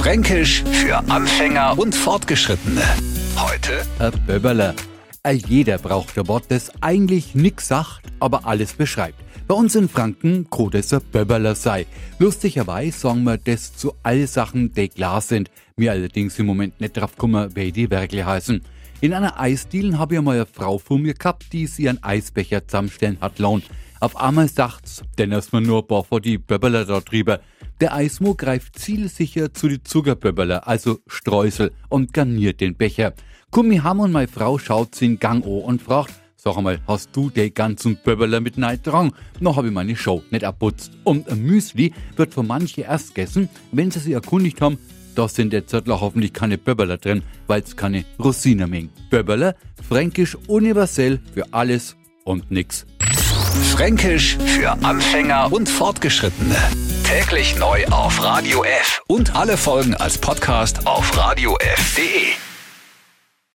Fränkisch für Anfänger und Fortgeschrittene. Heute Ein Böberler. All jeder braucht ein Wort, das eigentlich nix sagt, aber alles beschreibt. Bei uns in Franken kann das ein Böberler sei. Lustigerweise sagen wir das zu all Sachen, die klar sind. Mir allerdings im Moment nicht drauf kommen, wie die wirklich heißen. In einer Eisdielen habe ich mal eine Frau vor mir gehabt, die sie einen Eisbecher zusammenstellen hat lassen. Auf einmal sagt's, denn erstmal nur ein paar vor die Böberler da drüber. Der Eismo greift zielsicher zu die Zuckerböberler, also Streusel, und garniert den Becher. Kummi Ham und meine Frau schaut sie in Gang an und fragt, sag einmal, hast du den ganzen Böberler mit Neid dran? Noch habe ich meine Show nicht abputzt. Und ein Müsli wird von manchen erst gegessen, wenn sie sich erkundigt haben, da sind jetzt hoffentlich keine Böberler drin, weil's keine Rosinen mengen. Böberler, fränkisch universell für alles und nix. Fränkisch für Anfänger und Fortgeschrittene. Täglich neu auf Radio F und alle Folgen als Podcast auf radiof.de.